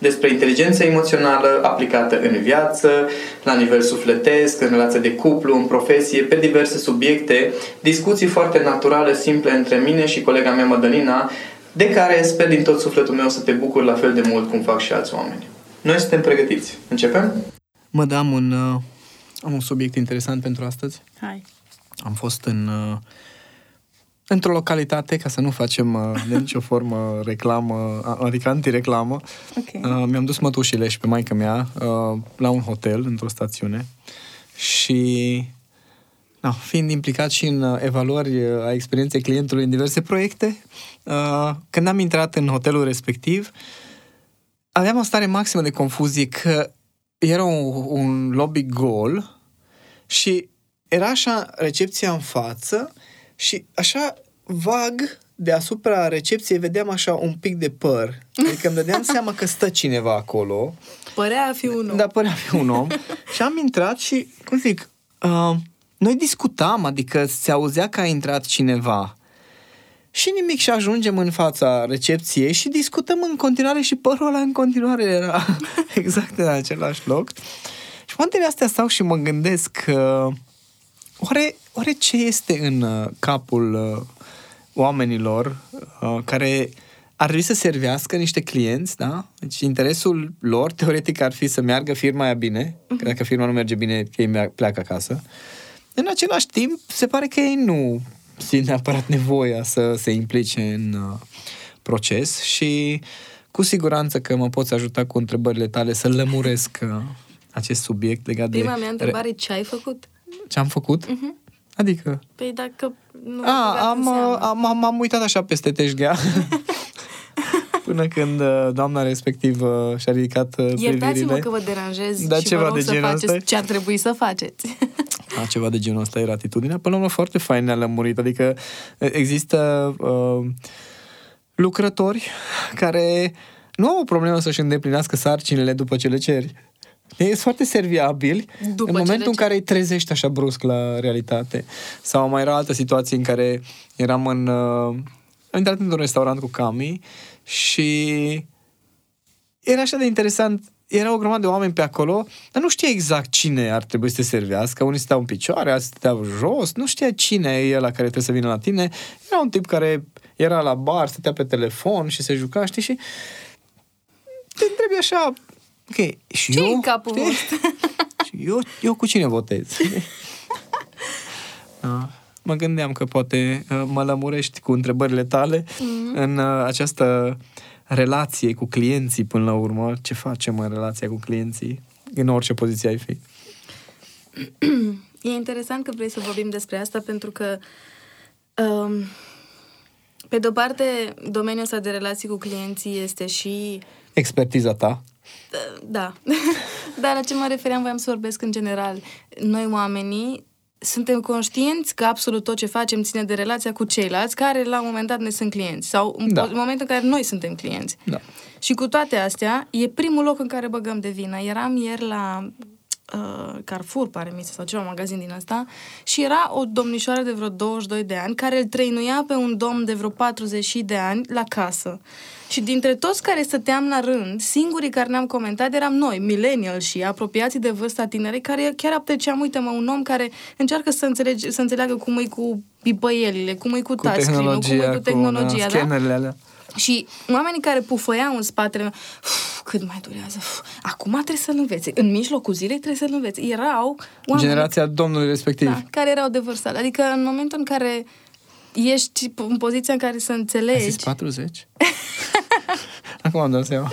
despre inteligența emoțională aplicată în viață, la nivel sufletesc, în relație de cuplu, în profesie, pe diverse subiecte, discuții foarte naturale, simple între mine și colega mea Madalina, de care sper din tot sufletul meu să te bucur la fel de mult cum fac și alți oameni. Noi suntem pregătiți. Începem? Mă, da, am un, uh, am un subiect interesant pentru astăzi. Hai. Am fost în uh, într-o localitate, ca să nu facem uh, de nicio formă reclamă, adică antireclamă, okay. uh, mi-am dus mătușile și pe maica mea uh, la un hotel, într-o stațiune și no, fiind implicat și în uh, evaluări uh, a experienței clientului în diverse proiecte, uh, când am intrat în hotelul respectiv, aveam o stare maximă de confuzie că era un, un lobby gol și era așa recepția în față și așa vag deasupra recepției vedeam așa un pic de păr. Adică îmi dădeam seama că stă cineva acolo. Părea a fi un om. Da, părea a fi un om. și am intrat și, cum zic, uh, noi discutam, adică se auzea că a intrat cineva. Și nimic și ajungem în fața recepției și discutăm în continuare și părul ăla în continuare era exact în același loc. Și momentele astea stau și mă gândesc că uh, Oare, oare ce este în uh, capul uh, oamenilor uh, care ar trebui să servească niște clienți, da? Deci interesul lor, teoretic, ar fi să meargă firma aia bine, uh-huh. că dacă firma nu merge bine, ei pleacă acasă. În același timp, se pare că ei nu simt neapărat nevoia să se implice în uh, proces și cu siguranță că mă poți ajuta cu întrebările tale să lămuresc uh, acest subiect legat Prima de... Prima mea întrebare, re... ce ai făcut? Ce am făcut? Uh-huh. Adică? Păi dacă nu A, am, am, am, am uitat așa peste teșghea. Până când uh, doamna respectivă și-a ridicat uh, privirile. Iertați-mă că vă deranjez da, și ceva vă rog de să faceți asta ce ar trebui să faceți. A, ceva de genul ăsta era atitudinea. Până la urmă foarte fain ne-a lămurit. Adică există uh, lucrători care nu au o problemă să-și îndeplinească sarcinile după ce le ceri. E foarte serviabili După în momentul în care îi trezești așa brusc la realitate. Sau mai era altă situație în care eram în... Uh, am intrat într-un restaurant cu Cami și era așa de interesant era o grămadă de oameni pe acolo, dar nu știa exact cine ar trebui să te servească. Unii stăteau în picioare, alții stăteau jos, nu știa cine e el la care trebuie să vină la tine. Era un tip care era la bar, stătea pe telefon și se juca, știi, și te întrebi așa, Ok, și Ce eu... în capul și eu, eu cu cine votez? da. Mă gândeam că poate uh, mă lămurești cu întrebările tale mm-hmm. în uh, această relație cu clienții până la urmă. Ce facem în relația cu clienții? În orice poziție ai fi. E interesant că vrei să vorbim despre asta pentru că um, pe de-o parte domeniul ăsta de relații cu clienții este și expertiza ta da. Dar la ce mă refeream, voiam să vorbesc în general. Noi, oamenii, suntem conștienți că absolut tot ce facem ține de relația cu ceilalți care la un moment dat ne sunt clienți sau în da. momentul în care noi suntem clienți. Da. Și cu toate astea, e primul loc în care băgăm de vină. Eram ieri la uh, Carrefour, pare mi sau ceva magazin din asta, și era o domnișoară de vreo 22 de ani care îl trăinuia pe un domn de vreo 40 de ani la casă. Și dintre toți care stăteam la rând, singurii care ne-am comentat eram noi, millennial și apropiații de vârsta tinere, care chiar apreciam, uite mă, un om care încearcă să, înțelege, să înțeleagă cum e cu pipăielile, cum e cu, Cu touchscreen-ul, cum e tehnologia, cu tehnologia, cu da? scanerele alea. Și oamenii care pufăiau în spatele meu, "Uf, cât mai durează, uf, acum trebuie să-l înveți, în mijlocul zilei trebuie să-l înveți. Erau oameni Generația domnului respectiv. da, care erau de vârstă. Adică în momentul în care ești în poziția în care să Ai înțelegi, zis 40? Acum am dat seama.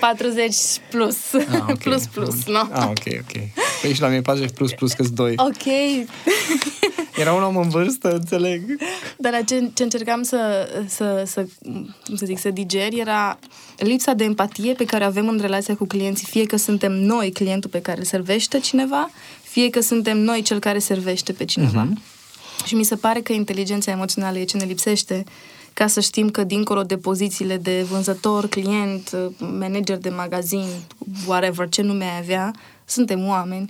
40 plus, Ah, ok. plus plus, nu? Ah, ok, ok. Păi și la mine 40 plus plus că 2. Ok, Era un om în vârstă, înțeleg. dar la ce, ce încercam să, să, să, cum să zic, să diger era lipsa de empatie pe care o avem în relația cu clienții, fie că suntem noi clientul pe care îl servește cineva, fie că suntem noi cel care servește pe cineva. Uh-huh. Și mi se pare că inteligența emoțională e ce ne lipsește ca să știm că dincolo de pozițiile de vânzător, client, manager de magazin, whatever, ce nume ai avea, suntem oameni.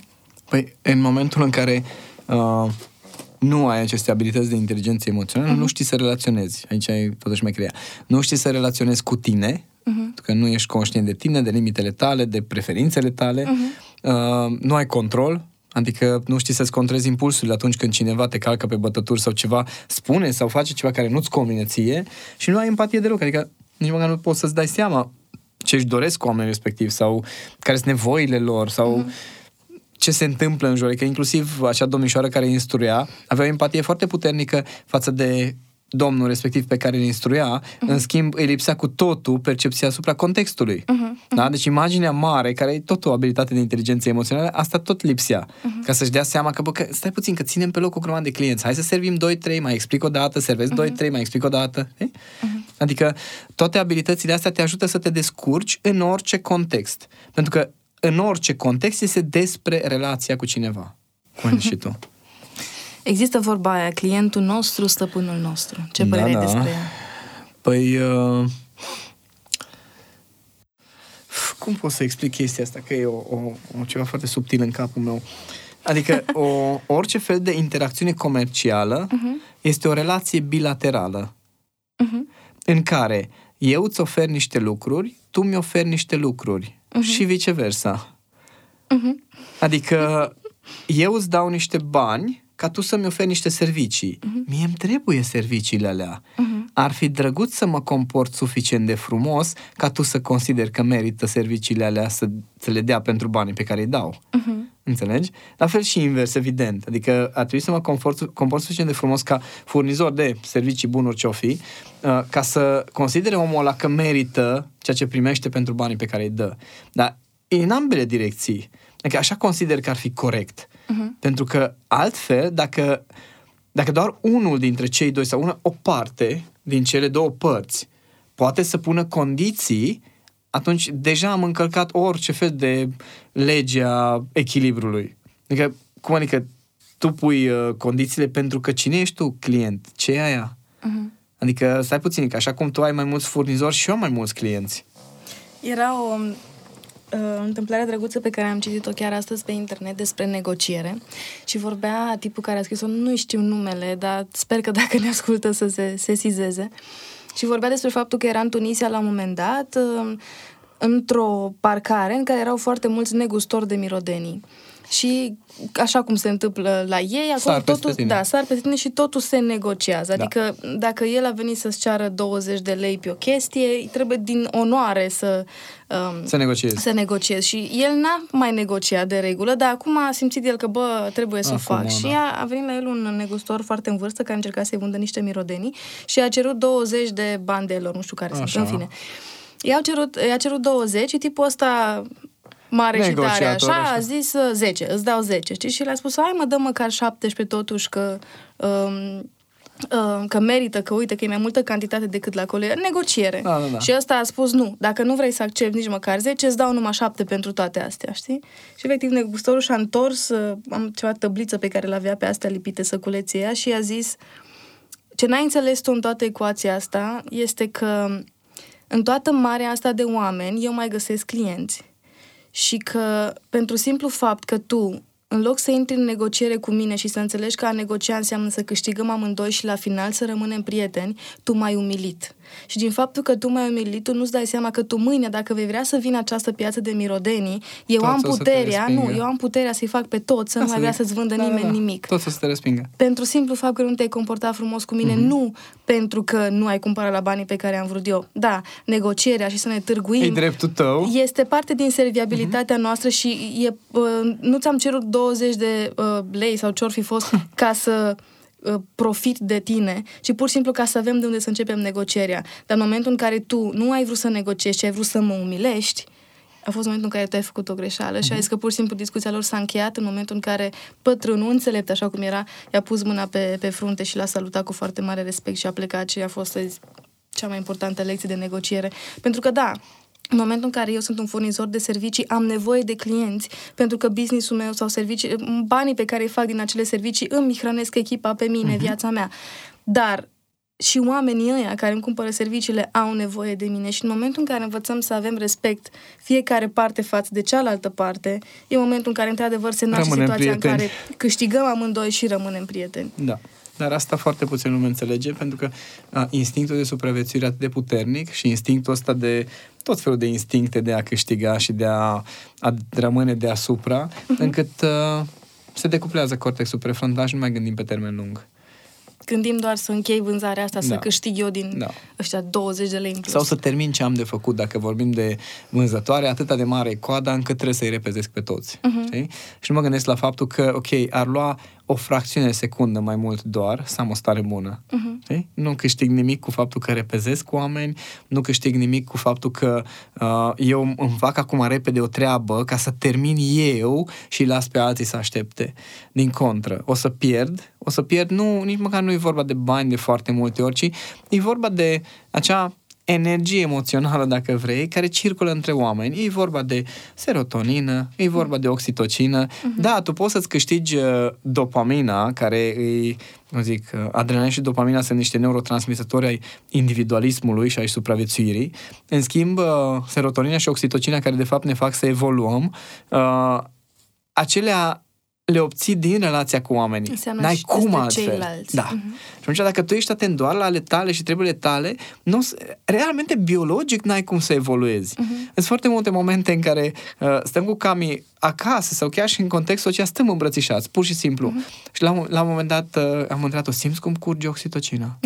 Păi, în momentul în care uh, nu ai aceste abilități de inteligență emoțională, uh-huh. nu știi să relaționezi. Aici ai totuși mai crea. Nu știi să relaționezi cu tine, uh-huh. că nu ești conștient de tine, de limitele tale, de preferințele tale, uh-huh. uh, nu ai control, adică nu știi să-ți controlezi impulsurile atunci când cineva te calcă pe bătături sau ceva spune sau face ceva care nu-ți convine ție și nu ai empatie deloc, adică nici măcar nu poți să-ți dai seama ce își doresc oamenii respectiv sau care sunt nevoile lor sau uh-huh ce se întâmplă în jur, că inclusiv acea domnișoară care instruia avea o empatie foarte puternică față de domnul respectiv pe care îl instruia, uh-huh. în schimb îi lipsea cu totul percepția asupra contextului. Uh-huh. Da? Deci imaginea mare, care e tot o abilitate de inteligență emoțională, asta tot lipsea. Uh-huh. Ca să-și dea seama că, bă, că stai puțin, că ținem pe loc o grămadă de clienți. Hai să servim 2-3, mai explic o dată, servesc uh-huh. 2-3, mai explic o dată. Uh-huh. Adică toate abilitățile astea te ajută să te descurci în orice context. Pentru că în orice context este despre relația cu cineva. Cum ai zis și tu. Există vorba aia, clientul nostru, stăpânul nostru. Ce Da, părere ai da. despre ea? Păi, uh, cum pot să explic chestia asta? Că e o, o, o ceva foarte subtil în capul meu. Adică o, orice fel de interacțiune comercială uh-huh. este o relație bilaterală Uh-huh. în care eu îți ofer niște lucruri, tu mi oferi niște lucruri uh-huh. și viceversa. Uh-huh. Adică eu îți dau niște bani ca tu să-mi oferi niște servicii. Uh-huh. Mie îmi trebuie serviciile alea. Uh-huh. Ar fi drăguț să mă comport suficient de frumos ca tu să consideri că merită serviciile alea să, să le dea pentru banii pe care îi dau. Uh-huh. Înțelegi? La fel și invers, evident. Adică ar trebui să mă comport, comport suficient de frumos ca furnizor de servicii bunuri ce-o fi, uh, ca să considere omul ăla că merită ceea ce primește pentru banii pe care îi dă. Dar e în ambele direcții. Adică așa consider că ar fi corect. Uh-huh. Pentru că altfel, dacă, dacă doar unul dintre cei doi sau una, o parte din cele două părți poate să pună condiții, atunci deja am încălcat orice fel de lege a echilibrului. Adică, cum adică tu pui uh, condițiile pentru că cine ești tu, client? Ce e aia? Uh-huh. Adică, stai puțin, că așa cum tu ai mai mulți furnizori și eu am mai mulți clienți. Era o uh, întâmplare drăguță pe care am citit-o chiar astăzi pe internet despre negociere și vorbea tipul care a scris-o, nu știu numele, dar sper că dacă ne ascultă să se sesizeze. Și vorbea despre faptul că era în Tunisia la un moment dat uh, într-o parcare în care erau foarte mulți negustori de mirodenii. Și așa cum se întâmplă la ei, acolo Sar peste totul, tine. da, sar pe tine și totul se negociază. Da. Adică dacă el a venit să-ți ceară 20 de lei pe o chestie, îi trebuie din onoare să um, Să negociezi. să negociezi. Și el n-a mai negociat de regulă, dar acum a simțit el că, bă, trebuie să o Acum, fac. Și da. a, a venit la el un negustor foarte în vârstă care încerca să-i vândă niște mirodenii și a cerut 20 de bani de lor, nu știu care Așa. sunt, în fine. I-au cerut, i-a cerut 20 și tipul ăsta mare și tare, Negociator, așa, așa. a zis uh, 10, îți dau 10, știi? Și le-a spus, hai mă, dă măcar 17 totuși, că... Um, uh, că merită, că uite, că e mai multă cantitate decât la colegă. Negociere. Da, da, da. Și ăsta a spus, nu, dacă nu vrei să accepti nici măcar 10, îți dau numai 7 pentru toate astea, știi? Și efectiv negustorul și-a întors, uh, am ceva tăbliță pe care le-avea pe astea lipite săculeții ea și i-a zis, ce n-ai înțeles tu în toată ecuația asta este că în toată marea asta de oameni eu mai găsesc clienți și că pentru simplu fapt că tu în loc să intri în negociere cu mine și să înțelegi că a negocia înseamnă să câștigăm amândoi și la final să rămânem prieteni, tu m-ai umilit. Și din faptul că tu mai umilit, tu nu-ți dai seama că tu mâine, dacă vei vrea să vină această piață de mirodenii, eu Toți am o să te puterea, nu, respingă. eu am puterea să-i fac pe toți, să nu Asta mai vrea zic. să-ți vândă Da, da, nimeni da. nimic. Toți o să te respingă. Pentru simplu fapt că nu te-ai comportat frumos cu mine, Mhm. nu pentru că nu ai cumpărat la banii pe care am vrut eu. Da, negocierea și să ne târguim E dreptul tău. este parte din serviabilitatea noastră și e, uh, nu ți-am cerut 20 de uh, lei sau ce-or fi fost ca să uh, profit de tine, ci pur și simplu ca să avem de unde să începem negocierea. Dar în momentul în care tu nu ai vrut să negociezi, ci ai vrut să mă umilești, a fost momentul în care tu ai făcut o greșeală și ai zis că pur și simplu discuția lor s-a încheiat în momentul în care bătrânul, înțelept așa cum era, i-a pus mâna pe, pe frunte și l-a salutat cu foarte mare respect și a plecat și a fost să cea mai importantă lecție de negociere. Pentru că da, în momentul în care eu sunt un furnizor de servicii, am nevoie de clienți, pentru că businessul meu sau servicii, banii pe care îi fac din acele servicii îmi hrănesc echipa pe mine, uh-huh. viața mea. Dar și oamenii ăia care îmi cumpără serviciile au nevoie de mine și în momentul în care învățăm să avem respect fiecare parte față de cealaltă parte, e momentul în care într-adevăr se naște Rămânem situația prieteni. în care câștigăm amândoi și rămânem prieteni. Da. Dar asta foarte puțin lume înțelege, pentru că a, instinctul de supraviețuire e atât de puternic și instinctul ăsta de tot felul de instincte de a câștiga și de a, a rămâne deasupra, încât a, se decuplează cortexul prefrontal și nu mai gândim pe termen lung. Gândim doar să închei vânzarea asta, să Da. câștig eu din Da. ăștia 20 de lei în plus. Sau să termin ce am de făcut, dacă vorbim de vânzătoare, atâta de mare e coada încât trebuie să-i repezesc pe toți. Mhm. Știi? Și nu mă gândesc la faptul că, ok, ar lua o fracțiune de secundă mai mult doar să am o stare bună. Mhm. Știi? Nu câștig nimic cu faptul că repezesc cu oameni, nu câștig nimic cu faptul că uh, eu îmi fac acum repede o treabă ca să termin eu și îi las pe alții să aștepte. Din contră, o să pierd, o să pierd, nu, nici măcar nu e vorba de bani de foarte multe ori, ci e vorba de acea energie emoțională, dacă vrei, care circulă între oameni. E vorba de serotonină, e vorba de oxitocină. Uh-huh. Da, tu poți să-ți câștigi uh, dopamina, care e, cum zic, uh, adrenalina și dopamina sunt niște neurotransmisători ai individualismului și ai supraviețuirii. În schimb, uh, serotonina și oxitocina, care de fapt ne fac să evoluăm, uh, acelea le obții din relația cu oamenii. Înseamnă N-ai și cum despre altfel. ceilalți. Da. Mhm. Și atunci, dacă tu ești atent doar la ale tale și treburile tale, nu, realmente biologic n-ai cum să evoluezi. Uh-huh. Sunt foarte multe momente în care uh, stăm cu Cami acasă sau chiar și în contextul acesta stăm îmbrățișați, pur și simplu. Uh-huh. Și la, un- la un moment dat uh, am întrebat-o, simți cum curge oxitocina?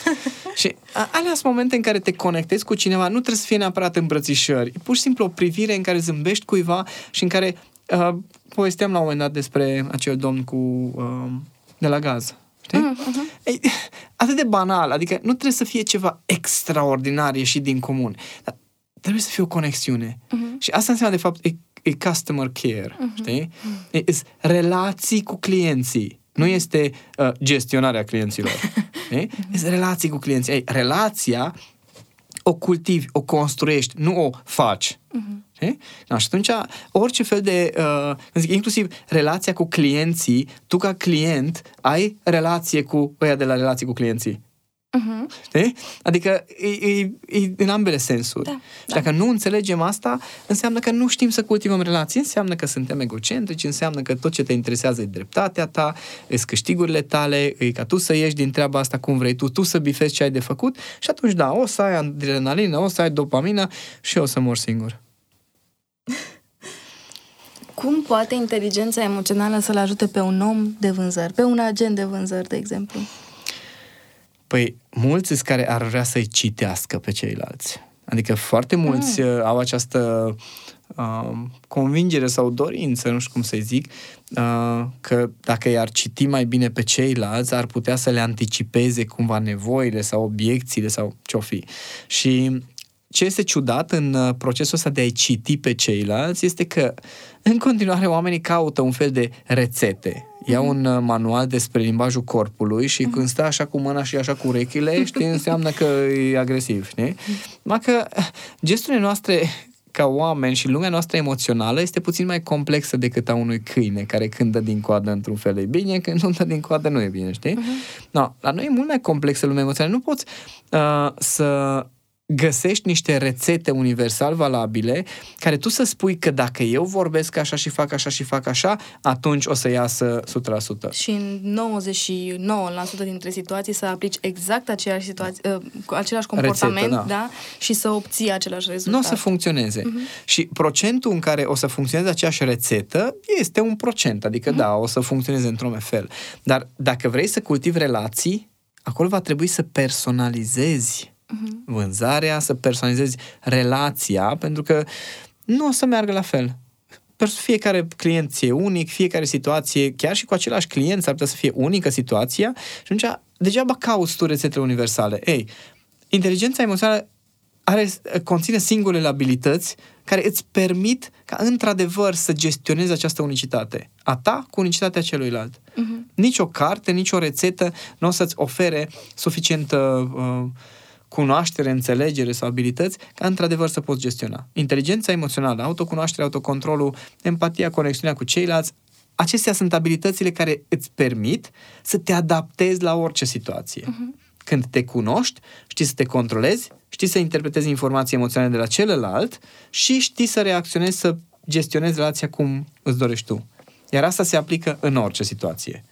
și a, alea sunt momente în care te conectezi cu cineva, nu trebuie să fie neapărat îmbrățișări, e pur și simplu o privire în care zâmbești cuiva și în care uh, povesteam la un moment dat despre acel domn cu uh, de la gaz. Știi? Mhm. Ei, atât de banal, adică nu trebuie să fie ceva extraordinar ieșit din comun, dar trebuie să fie o conexiune. Mhm. Și asta înseamnă, de fapt, e, e customer care, știi? E, e relații cu clienții. Nu este uh, gestionarea clienților. știi? Este relații cu clienții. Ei, relația o cultivi, o construiești, nu o faci. Știi? Da, și atunci, orice fel de, uh, cum zic, inclusiv relația cu clienții, tu ca client ai relație cu ăia de la relații cu clienții. Mhm. Știi? Adică e, e, e în ambele sensuri. Da, și dacă nu înțelegem asta, înseamnă că nu știm să cultivăm relații, înseamnă că suntem egocentrici, înseamnă că tot ce te interesează e dreptatea ta, e câștigurile tale, e ca tu să ieși din treaba asta cum vrei tu, tu să bifezi ce ai de făcut și atunci, da, o să ai adrenalină, o să ai dopamină și o să mor singur. Cum poate inteligența emoțională să-l ajute pe un om de vânzări, pe un agent de vânzări, de exemplu? Păi, mulți sunt care ar vrea să-i citească pe ceilalți. Adică foarte mulți mm. au această uh, convingere sau dorință, nu știu cum să-i zic, uh, că dacă i-ar citi mai bine pe ceilalți, ar putea să le anticipeze cumva nevoile sau obiecțiile sau ce-o fi. Și ce este ciudat în uh, procesul ăsta de a-i citi pe ceilalți este că în continuare oamenii caută un fel de rețete. Iau un uh, manual despre limbajul corpului și când stă așa cu mâna și așa cu urechile, știi, înseamnă că e agresiv, știi? Numai că uh, gesturile noastre ca oameni și lumea noastră emoțională este puțin mai complexă decât a unui câine care când dă din coadă într-un fel e bine, când nu dă din coadă nu e bine, știi? Uh-huh. No, la noi e mult mai complexă lumea emoțională. Nu poți uh, să găsești niște rețete universal valabile care tu să spui că dacă eu vorbesc așa și fac așa și fac așa, atunci o să iasă 100%. Și în 99% dintre situații să aplici exact aceeași situație, uh, același comportament, Rețetă, da. da. și să obții același rezultat. Nu o să funcționeze. Uh-huh. Și procentul în care o să funcționeze aceeași rețetă este un procent, adică uh-huh. da, o să funcționeze într-un fel. Dar dacă vrei să cultivi relații, acolo va trebui să personalizezi uh-huh. vânzarea, să personalizezi relația, pentru că nu o să meargă la fel. Fiecare client e unic, fiecare situație, chiar și cu același client s-ar putea să fie unică situația și atunci degeaba cauți tu rețetele universale. Ei, inteligența emoțională are, conține singurele abilități care îți permit ca într-adevăr să gestionezi această unicitate. A ta cu unicitatea celuilalt. Uh-huh. Nici o carte, nici o rețetă nu o să-ți ofere suficientă uh, cunoaștere, înțelegere sau abilități ca într-adevăr să poți gestiona. Inteligența emoțională, autocunoașterea, autocontrolul, empatia, conexiunea cu ceilalți, acestea sunt abilitățile care îți permit să te adaptezi la orice situație. Uh-huh. Când te cunoști, știi să te controlezi, știi să interpretezi informații emoționale de la celălalt și știi să reacționezi, să gestionezi relația cum îți dorești tu. Iar asta se aplică în orice situație.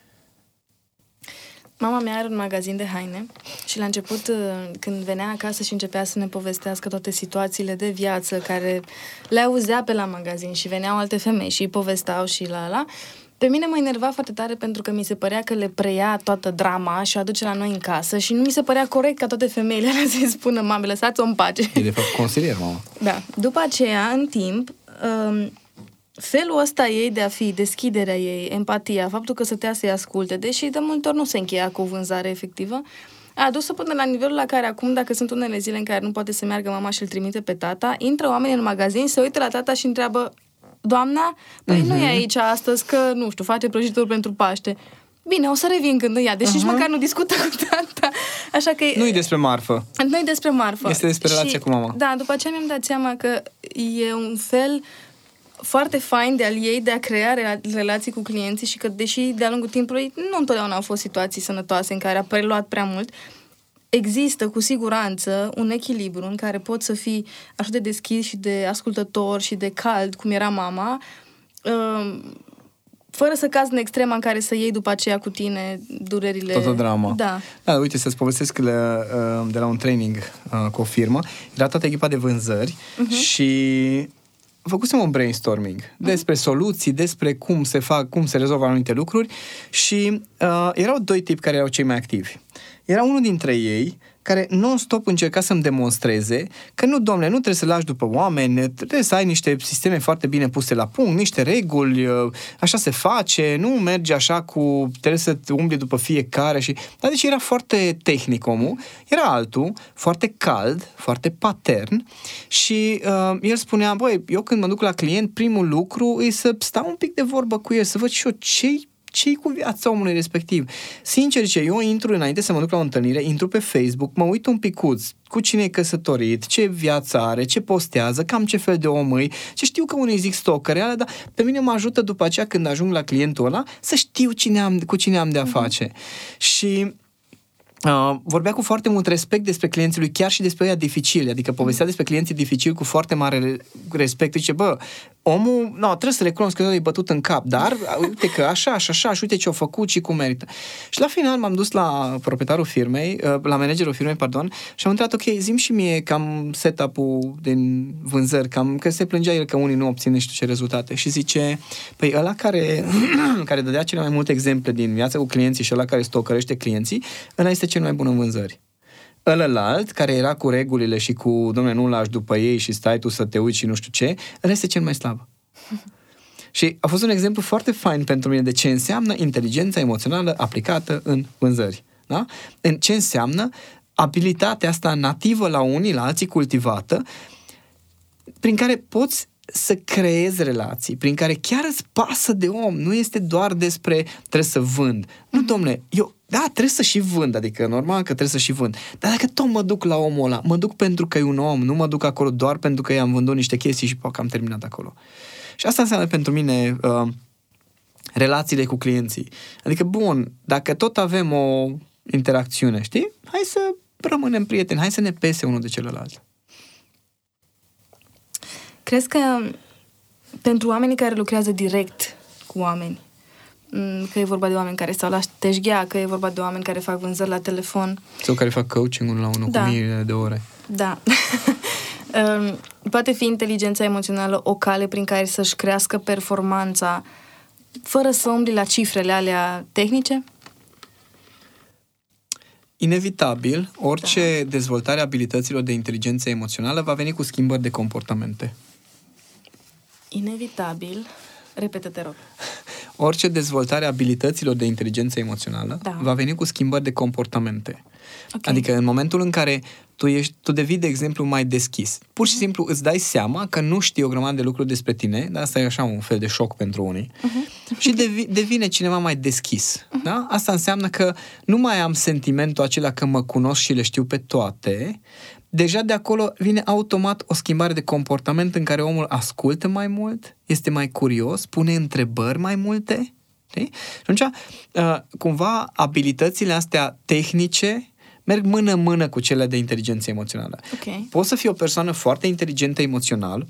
Mama mea are un magazin de haine și la început, uh, când venea acasă și începea să ne povestească toate situațiile de viață care le auzea pe la magazin și veneau alte femei și îi povesteau și la la, pe mine mă enerva foarte tare pentru că mi se părea că le preia toată drama și o aduce la noi în casă și nu mi se părea corect ca toate femeile alea să-i spună mame, lăsați-o în pace. E de fapt consilier, mama. Da. După aceea, în timp, um, felul ăsta ei de a fi, deschiderea ei, empatia, faptul că să te să-i asculte, deși de multe ori nu se încheia cu o vânzare efectivă, a adus-o până la nivelul la care acum, dacă sunt unele zile în care nu poate să meargă mama și îl trimite pe tata, intră oamenii în magazin, se uită la tata și întreabă Doamna, păi uh-huh. nu e aici astăzi că, nu știu, face prăjituri pentru Paște. Bine, o să revin când îi ia, deși uh-huh. nici măcar nu discută cu tata. Așa că... Nu e despre marfă. Nu e despre marfă. Este despre relația cu mama. Da, după aceea mi-am dat seama că e un fel foarte fain de al ei de a crea relații cu clienții și că, deși de-a lungul timpului nu întotdeauna au fost situații sănătoase în care a preluat prea mult, există cu siguranță un echilibru în care poți să fii așa de deschis și de ascultător și de cald, cum era mama, um, fără să cazi în extrema în care să iei după aceea cu tine durerile. Toată drama. Da. Da, uite, să-ți povestesc uh, de la un training uh, cu o firmă. Era toată echipa de vânzări uh-huh. și făcusem un brainstorming uh-huh. despre soluții, despre cum se fac, cum se rezolvă anumite lucruri și uh, erau doi tipi care erau cei mai activi. Era unul dintre ei care non-stop încerca să-mi demonstreze că nu, domnule, nu trebuie să lași după oameni, trebuie să ai niște sisteme foarte bine puse la punct, niște reguli, uh, așa se face, nu merge așa cu, trebuie să umbli după fiecare și... Dar deci era foarte tehnic omul, era altul, foarte cald, foarte patern și uh, el spunea, băi, eu când mă duc la client, primul lucru e să stau un pic de vorbă cu el, să văd și eu ce ce cu viața omului respectiv? Sincer ce eu intru înainte să mă duc la o întâlnire, intru pe Facebook, mă uit un picuț cu cine e căsătorit, ce viață are, ce postează, cam ce fel de om e, ce știu că unii zic stalker, dar pe mine mă ajută după aceea când ajung la clientul ăla să știu cine am, cu cine am de-a mhm. face. Uh-huh. Și Uh, vorbea cu foarte mult respect despre clienții lui, chiar și despre ea dificili, adică povestea despre clienții dificili cu foarte mare respect. Zice, bă, omul, nu, trebuie să recunosc că e bătut în cap, dar uite că așa, așa, așa, și uite ce a făcut și cum merită. Și la final m-am dus la proprietarul firmei, uh, la managerul firmei, pardon, și am întrebat, ok, zim și mie cam setup-ul din vânzări, cam că se plângea el că unii nu obțin știu ce rezultate. Și zice, păi ăla care, care dădea cele mai multe exemple din viața cu clienții și ăla care stocărește clienții, ăla este cel mai bun în vânzări. Ălălalt, care era cu regulile și cu, domnule, nu lași după ei și stai tu să te uiți și nu știu ce, ăla este cel mai slab. și a fost un exemplu foarte fain pentru mine de ce înseamnă inteligența emoțională aplicată în vânzări. Da? În ce înseamnă abilitatea asta nativă la unii, la alții cultivată, prin care poți să creezi relații, prin care chiar îți pasă de om. Nu este doar despre trebuie să vând. Nu, mhm. domnule, eu da, trebuie să și vând, adică normal că trebuie să și vând. Dar dacă tot mă duc la omul ăla, mă duc pentru că e un om, nu mă duc acolo doar pentru că i-am vândut niște chestii și poate am terminat acolo. Și asta înseamnă pentru mine uh, relațiile cu clienții. Adică, bun, dacă tot avem o interacțiune, știi? Hai să rămânem prieteni, hai să ne pese unul de celălalt. Crezi că pentru oamenii care lucrează direct cu oameni, mm, că e vorba de oameni care stau la teșghea, că e vorba de oameni care fac vânzări la telefon. Sau care fac coaching la unul Da. cu mii de ore. Da. Um, Poate fi inteligența emoțională o cale prin care să-și crească performanța fără să umbli la cifrele alea tehnice? Inevitabil, orice da. dezvoltare a abilităților de inteligență emoțională va veni cu schimbări de comportamente. Inevitabil. Repetă, te rog. Orice dezvoltare a abilităților de inteligență emoțională Da. va veni cu schimbări de comportamente. Ok. Adică în momentul în care tu, ești, tu devii, de exemplu, mai deschis, pur și simplu îți dai seama că nu știi o grămadă de lucruri despre tine, dar asta e așa un fel de șoc pentru unii, și devi, devine cineva mai deschis. Da? Asta înseamnă că nu mai am sentimentul acela că mă cunosc și le știu pe toate, deja de acolo vine automat o schimbare de comportament în care omul ascultă mai mult, este mai curios, pune întrebări mai multe, Știi? Și atunci, uh, cumva, abilitățile astea tehnice merg mână-mână cu cele de inteligență emoțională. Ok. Poți să fii o persoană foarte inteligentă emoțional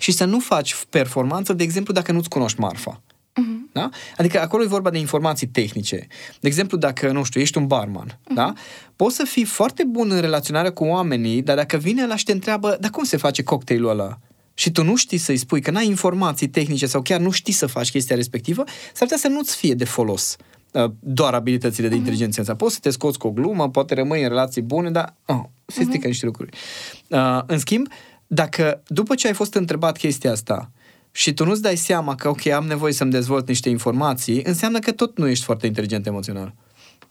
și să nu faci performanță, de exemplu, dacă nu-ți cunoști marfa. Mhm. Da? Adică acolo e vorba de informații tehnice. De exemplu, dacă, nu știu, ești un barman, Mhm. da? Poți să fii foarte bun în relaționarea cu oamenii, dar dacă vine la și te întreabă, dar cum se face cocktailul ăla? Și tu nu știi să-i spui că n-ai informații tehnice sau chiar nu știi să faci chestia respectivă, s-ar putea să nu-ți fie de folos uh, doar abilitățile de inteligență. Uh-huh. Poți să te scoți cu o glumă, poate rămâi în relații bune, dar oh, se strică uh-huh. niște lucruri. Uh, în schimb, dacă după ce ai fost întrebat chestia asta și tu nu-ți dai seama că, ok, am nevoie să-mi dezvolt niște informații, înseamnă că tot nu ești foarte inteligent emoțional.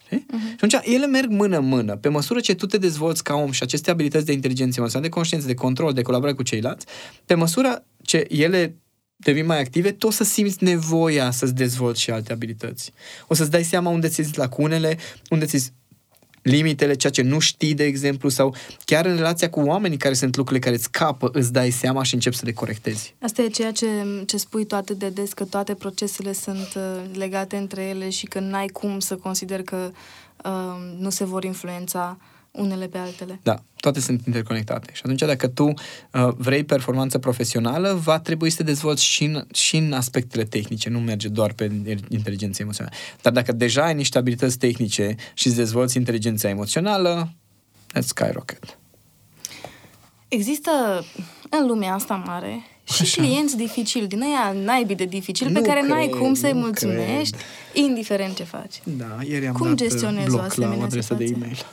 Știi? Uh-huh. Și atunci ele merg mână-mână. Pe măsură ce tu te dezvolți ca om și aceste abilități de inteligență emoțională, de conștiință, de control, de colaborare cu ceilalți, pe măsură ce ele devin mai active, tu o să simți nevoia să-ți dezvolți și alte abilități. O să-ți dai seama unde ți lacunele, unde ți limitele, ceea ce nu știi, de exemplu, sau chiar în relația cu oamenii care sunt lucrurile care îți scapă, îți dai seama și începi să le corectezi. Asta e ceea ce, ce spui tu atât de des, că toate procesele sunt uh, legate între ele și că n-ai cum să consideri că uh, nu se vor influența unele pe altele. Da, toate sunt interconectate. Și atunci dacă tu uh, vrei performanță profesională, va trebui să te dezvolți și în, și în aspectele tehnice, nu merge doar pe inteligența emoțională. Dar dacă deja ai niște abilități tehnice și îți dezvolți inteligența emoțională, let's skyrocket. Există în lumea asta mare și Așa. clienți dificili, din aia naibii de dificil, pe Nu care n-ai cred, cum să-i nu mulțumești, indiferent ce faci. Da, ieri am Cum dat gestionezi o bloc la asemenea o adresă de situație? e-mail.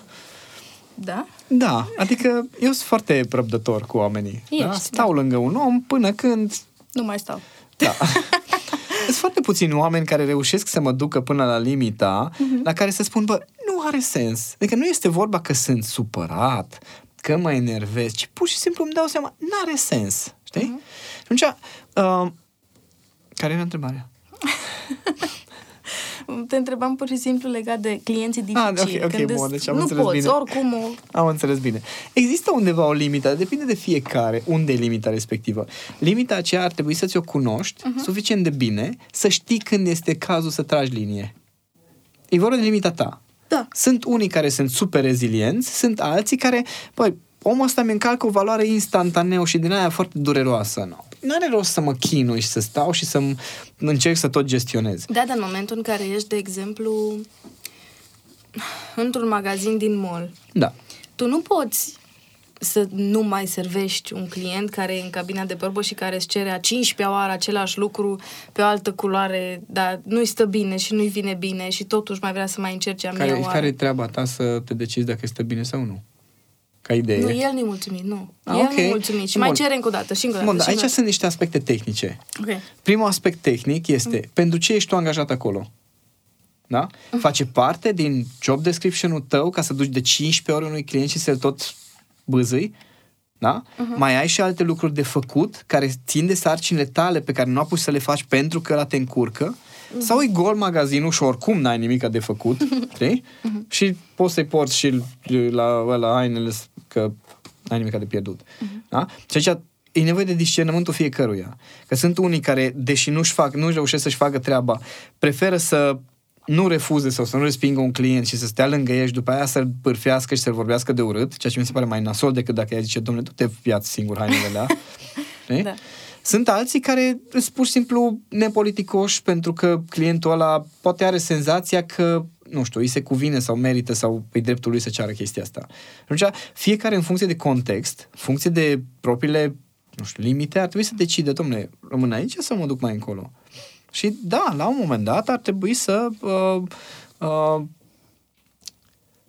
Da? Da, adică eu sunt foarte răbdător cu oamenii. da? Ești, Stau lângă un om până când Nu mai stau. Da. Sunt foarte puțini oameni care reușesc să mă ducă până la limita uh-huh. la care să spun, bă, nu are sens. Adică nu este vorba că sunt supărat, că mă enervez, ci pur și simplu îmi dau seama, nu are sens. Știi? Uh-huh. Și atunci, uh, care era întrebarea? Te întrebam pur și simplu legat de clienții dificili. Ah, ok, ok, când bun, îți- deci am nu înțeles poți, bine. oricum o... Am înțeles bine. Există undeva o limită, depinde de fiecare unde e limita respectivă. Limita aceea ar trebui să ți-o cunoști uh-huh. suficient de bine să știi când este cazul să tragi linie. E vorba de limita ta. Da. Sunt unii care sunt super rezilienți, sunt alții care, păi, omul ăsta mi încalcă o valoare instantaneu și din aia foarte dureroasă. Nu. Nu are rost să mă chinui și să stau și să m- încerc să tot gestionez. Da, dar în momentul în care ești, de exemplu, într-un magazin din mall, Da. tu nu poți să nu mai servești un client care e în cabina de bărbă și care îți cere a 15 oară același lucru pe o altă culoare, dar nu-i stă bine și nu-i vine bine și totuși mai vrea să mai încerce a mea Care, oară. care e treaba ta să te decizi dacă este bine sau nu? Ca idee. Nu, el nu-i mulțumit, nu. Ah, el ok. nu-i mulțumit și Bun. mai cere încă o dată și încă o dată. Bun, dar și aici încă sunt niște aspecte tehnice. o dată. Ok. Primul aspect tehnic este Mm. pentru ce ești tu angajat acolo. Da? Face parte din job description-ul tău ca să duci de 15 ori unui client și să-l tot bâzâi. Da? Mhm. Mai ai și alte lucruri de făcut care țin de sarcinile tale pe care nu apuci să le faci pentru că ăla te încurcă. Mhm. Sau e gol magazinul și oricum n-ai nimic de făcut, știi? Mhm. Și poți să-i porți și la, la hainele că n-ai nimic de pierdut. Mhm. Da? Și aici e nevoie de discernământul fiecăruia. Că sunt unii care, deși nu-și fac, nu reușesc să-și facă treaba, preferă să nu refuze sau să nu respingă un client și să stea lângă ei și după aia să-l pârfească și să-l vorbească de urât, ceea ce mi se pare mai nasol decât dacă ea zice, domnule, tu te viați singur hainele alea. Știi? Da. Sunt alții care sunt pur și simplu nepoliticoși pentru că clientul ăla poate are senzația că nu știu, îi se cuvine sau merită sau îi dreptul lui să ceară chestia asta. Atunci, fiecare în funcție de context, în funcție de propriile, nu știu, limite, ar trebui să decide, domnule, rămân aici sau mă duc mai încolo? Și da, la un moment dat ar trebui să uh, uh,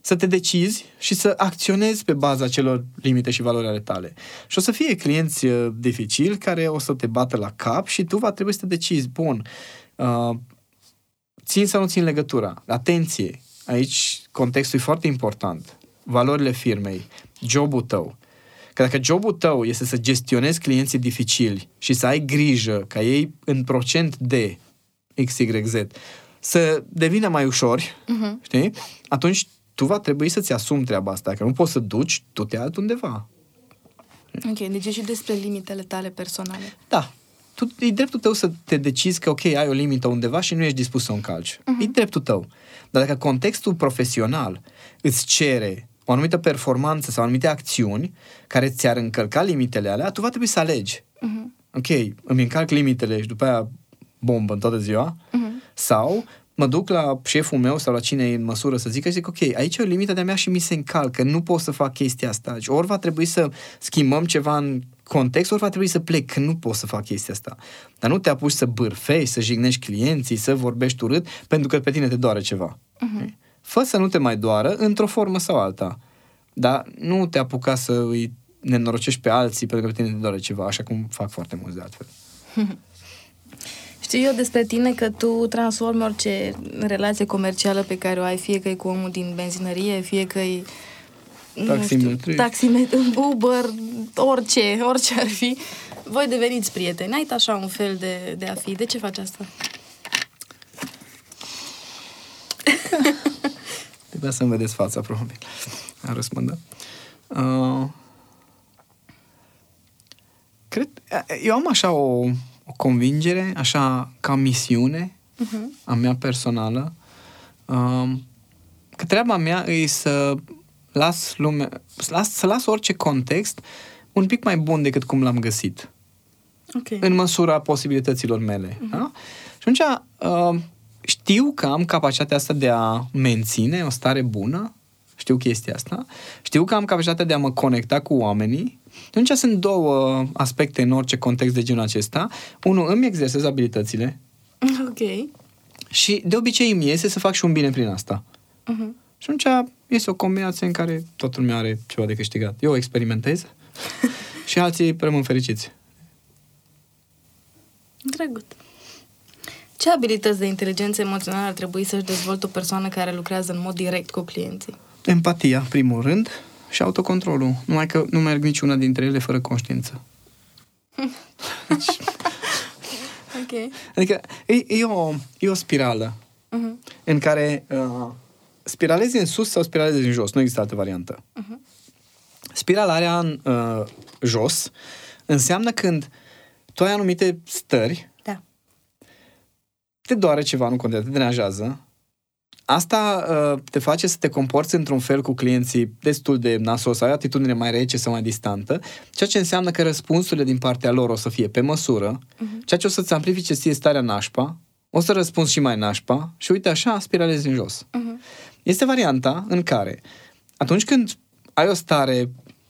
să te decizi și să acționezi pe baza celor limite și valori ale tale. Și o să fie clienți uh, dificili care o să te bată la cap și tu va trebui să te decizi, bun, uh, țin sau nu țin legătura. Atenție! Aici contextul e foarte important. Valorile firmei, jobul tău. Că dacă jobul tău este să gestionezi clienții dificili și să ai grijă ca ei în procent de XYZ să devină mai ușori, uh-huh. știi? Atunci tu va trebui să-ți asumi treaba asta. Că nu poți să duci, tu te altundeva. Ok, deci e și despre limitele tale personale. Da. Tu, e dreptul tău să te decizi că, ok, ai o limită undeva și nu ești dispus să o încalci. Uh-huh. E dreptul tău. Dar dacă contextul profesional îți cere o anumită performanță sau anumite acțiuni care ți-ar încălca limitele alea, tu va trebui să alegi. Uh-huh. Ok, îmi încalc limitele și după aia bombă în toată ziua, uh-huh. sau mă duc la șeful meu sau la cine e în măsură să zică și zic, ok, aici e o limită de-a mea și mi se încalcă, nu pot să fac chestia asta. Deci ori va trebui să schimbăm ceva în context, ori va trebui să plec, că nu pot să fac chestia asta. Dar nu te apuci să bârfești, să jignești clienții, să vorbești urât, pentru că pe tine te doare ceva. Uh-huh. Fă să nu te mai doară într-o formă sau alta. Dar nu te apuca să îi nenorocești pe alții pentru că pe tine te doare ceva, așa cum fac foarte mulți de altfel. Știu eu despre tine că tu transformi orice relație comercială pe care o ai, fie că e cu omul din benzinărie, fie că e Taximetrist. taximetru, Uber, orice, orice ar fi. Voi deveniți prieteni. Ai așa un fel de, de a fi. De ce faci asta? Trebuia să-mi vedeți fața, probabil. Am răspundă. Uh, cred, eu am așa o, o convingere, așa ca misiune uh-huh. a mea personală, uh, că treaba mea e să las lume, să las, să las orice context un pic mai bun decât cum l-am găsit. Okay. În măsura posibilităților mele. Uh-huh. Da? Și atunci uh, știu că am capacitatea asta de a menține o stare bună, știu chestia asta, știu că am capacitatea de a mă conecta cu oamenii. Atunci sunt două aspecte în orice context de genul acesta. Unul, îmi exersez abilitățile. Ok. Și de obicei îmi iese să fac și un bine prin asta. Uh-huh. Și atunci este o combinație în care toată lumea are ceva de câștigat. Eu experimentez și alții rămân fericiți. Drăguț. Ce abilități de inteligență emoțională ar trebui să-și dezvolte o persoană care lucrează în mod direct cu clienții? Empatia, primul rând, și autocontrolul. Numai că nu merg niciuna dintre ele fără conștiință. Deci, Ok. adică e, e, o, e o spirală Uh-huh. în care uh, spiralezi în sus sau spiralezi în jos. Nu există altă variantă. Uh-huh. Spiralarea în uh, jos înseamnă când tu ai anumite stări, Da. te doare ceva, nu contează, te deranjează. Asta uh, te face să te comporți într-un fel cu clienții destul de nasos, să ai o atitudine mai rece sau mai distantă, ceea ce înseamnă că răspunsurile din partea lor o să fie pe măsură, uh-huh. ceea ce o să-ți amplifice ție starea nașpa, o să răspunzi și mai nașpa și uite așa spiralezi în jos. Uh-huh. Este varianta în care atunci când ai o stare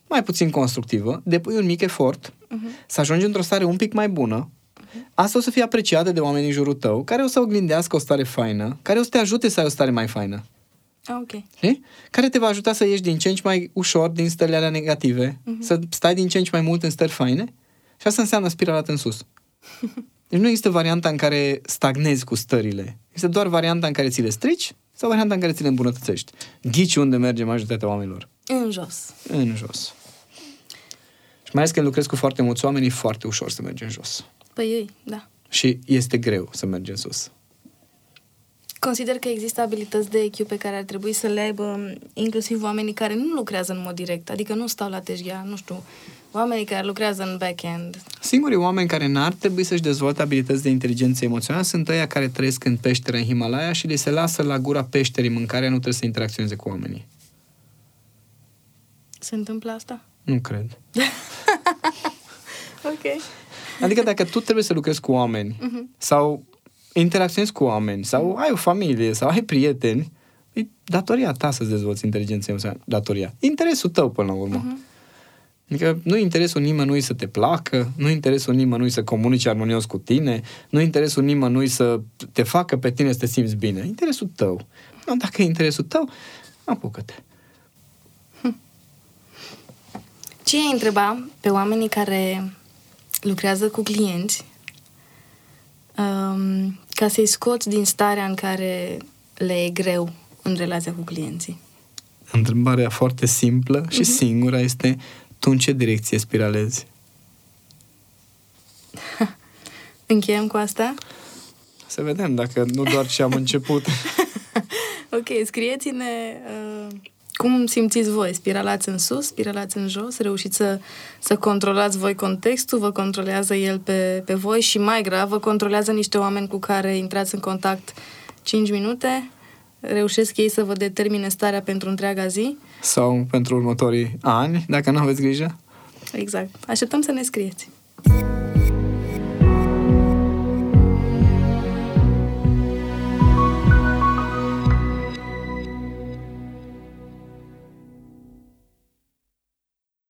mai puțin constructivă, depui un mic efort uh-huh. să ajungi într-o stare un pic mai bună, asta o să fie apreciată de oamenii în jurul tău, care o să oglindească o stare faină, care o să te ajute să ai o stare mai faină. Ah, Ok. Știi? Care te va ajuta să ieși din ce în ce mai ușor din stările alea negative, uh-huh. să stai din ce în ce mai mult în stări faine și asta înseamnă spiralat în sus. Deci nu există varianta în care stagnezi cu stările. Este doar varianta în care ți le strici sau varianta în care ți le îmbunătățești. Ghici unde merge majoritatea oamenilor. În jos. În jos. Și mai ales când lucrezi cu foarte mulți oameni, e foarte ușor să mergi în jos. Păi ei, da. Și este greu să mergi în sus. Consider că există abilități de EQ pe care ar trebui să le aibă inclusiv oamenii care nu lucrează în mod direct, adică nu stau la tejghea, nu știu, oamenii care lucrează în back-end. Singurii oameni care n-ar trebui să-și dezvolte abilități de inteligență emoțională sunt ăia care trăiesc în peșteră în Himalaya și li se lasă la gura peșterii mâncarea, nu trebuie să interacționeze cu oamenii. Se întâmplă asta? Nu cred. ok. Adică dacă tu trebuie să lucrezi cu oameni uh-huh. sau interacționezi cu oameni sau ai o familie sau ai prieteni, e datoria ta să-ți dezvolți inteligența emoțională. Datoria. Interesul tău până la urmă. Uh-huh. Adică nu interesul nimănui să te placă, nu interesul nimănui să comunice armonios cu tine, nu interesul nimănui să te facă pe tine să te simți bine. Interesul tău. Nu, dacă e interesul tău, apucă-te. Hm. Ce ai întreba pe oamenii care lucrează cu clienți um, ca să-i scoți din starea în care le e greu în relația cu clienții? Întrebarea foarte simplă și uh-huh. singura este tu în ce direcție spiralezi? Încheiem cu asta? Să vedem dacă nu doar ce am început. ok, scrieți-ne uh, cum simțiți voi. Spiralați în sus, spiralați în jos, reușiți să, să controlați voi contextul, vă controlează el pe, pe voi și mai grav, vă controlează niște oameni cu care intrați în contact 5 minute, reușesc ei să vă determine starea pentru întreaga zi. Sau pentru următorii ani, dacă nu aveți grijă. Exact. Așteptăm să ne scrieți.